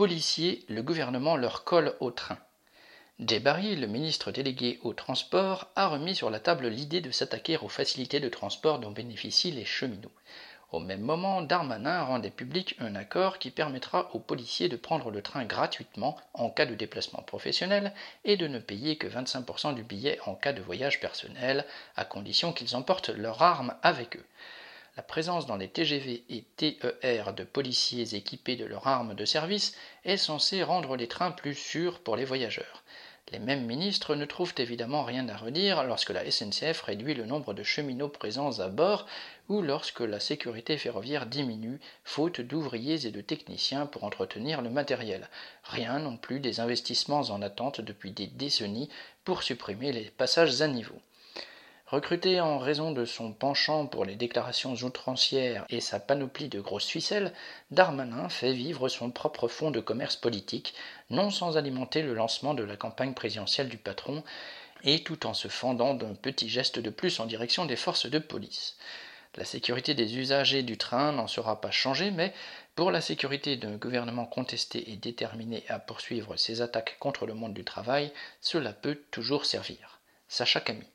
Policiers, le gouvernement leur colle au train. Jay Barry, le ministre délégué au transport, a remis sur la table l'idée de s'attaquer aux facilités de transport dont bénéficient les cheminots. Au même moment, Darmanin rendait public un accord qui permettra aux policiers de prendre le train gratuitement en cas de déplacement professionnel et de ne payer que 25% du billet en cas de voyage personnel, à condition qu'ils emportent leurs armes avec eux. La présence dans les TGV et TER de policiers équipés de leurs armes de service est censée rendre les trains plus sûrs pour les voyageurs. Les mêmes ministres ne trouvent évidemment rien à redire lorsque la SNCF réduit le nombre de cheminots présents à bord ou lorsque la sécurité ferroviaire diminue, faute d'ouvriers et de techniciens pour entretenir le matériel. Rien non plus des investissements en attente depuis des décennies pour supprimer les passages à niveau. Recruté en raison de son penchant pour les déclarations outrancières et sa panoplie de grosses ficelles, Darmanin fait vivre son propre fonds de commerce politique, non sans alimenter le lancement de la campagne présidentielle du patron, et tout en se fendant d'un petit geste de plus en direction des forces de police. La sécurité des usagers du train n'en sera pas changée, mais pour la sécurité d'un gouvernement contesté et déterminé à poursuivre ses attaques contre le monde du travail, cela peut toujours servir. Sacha Camille.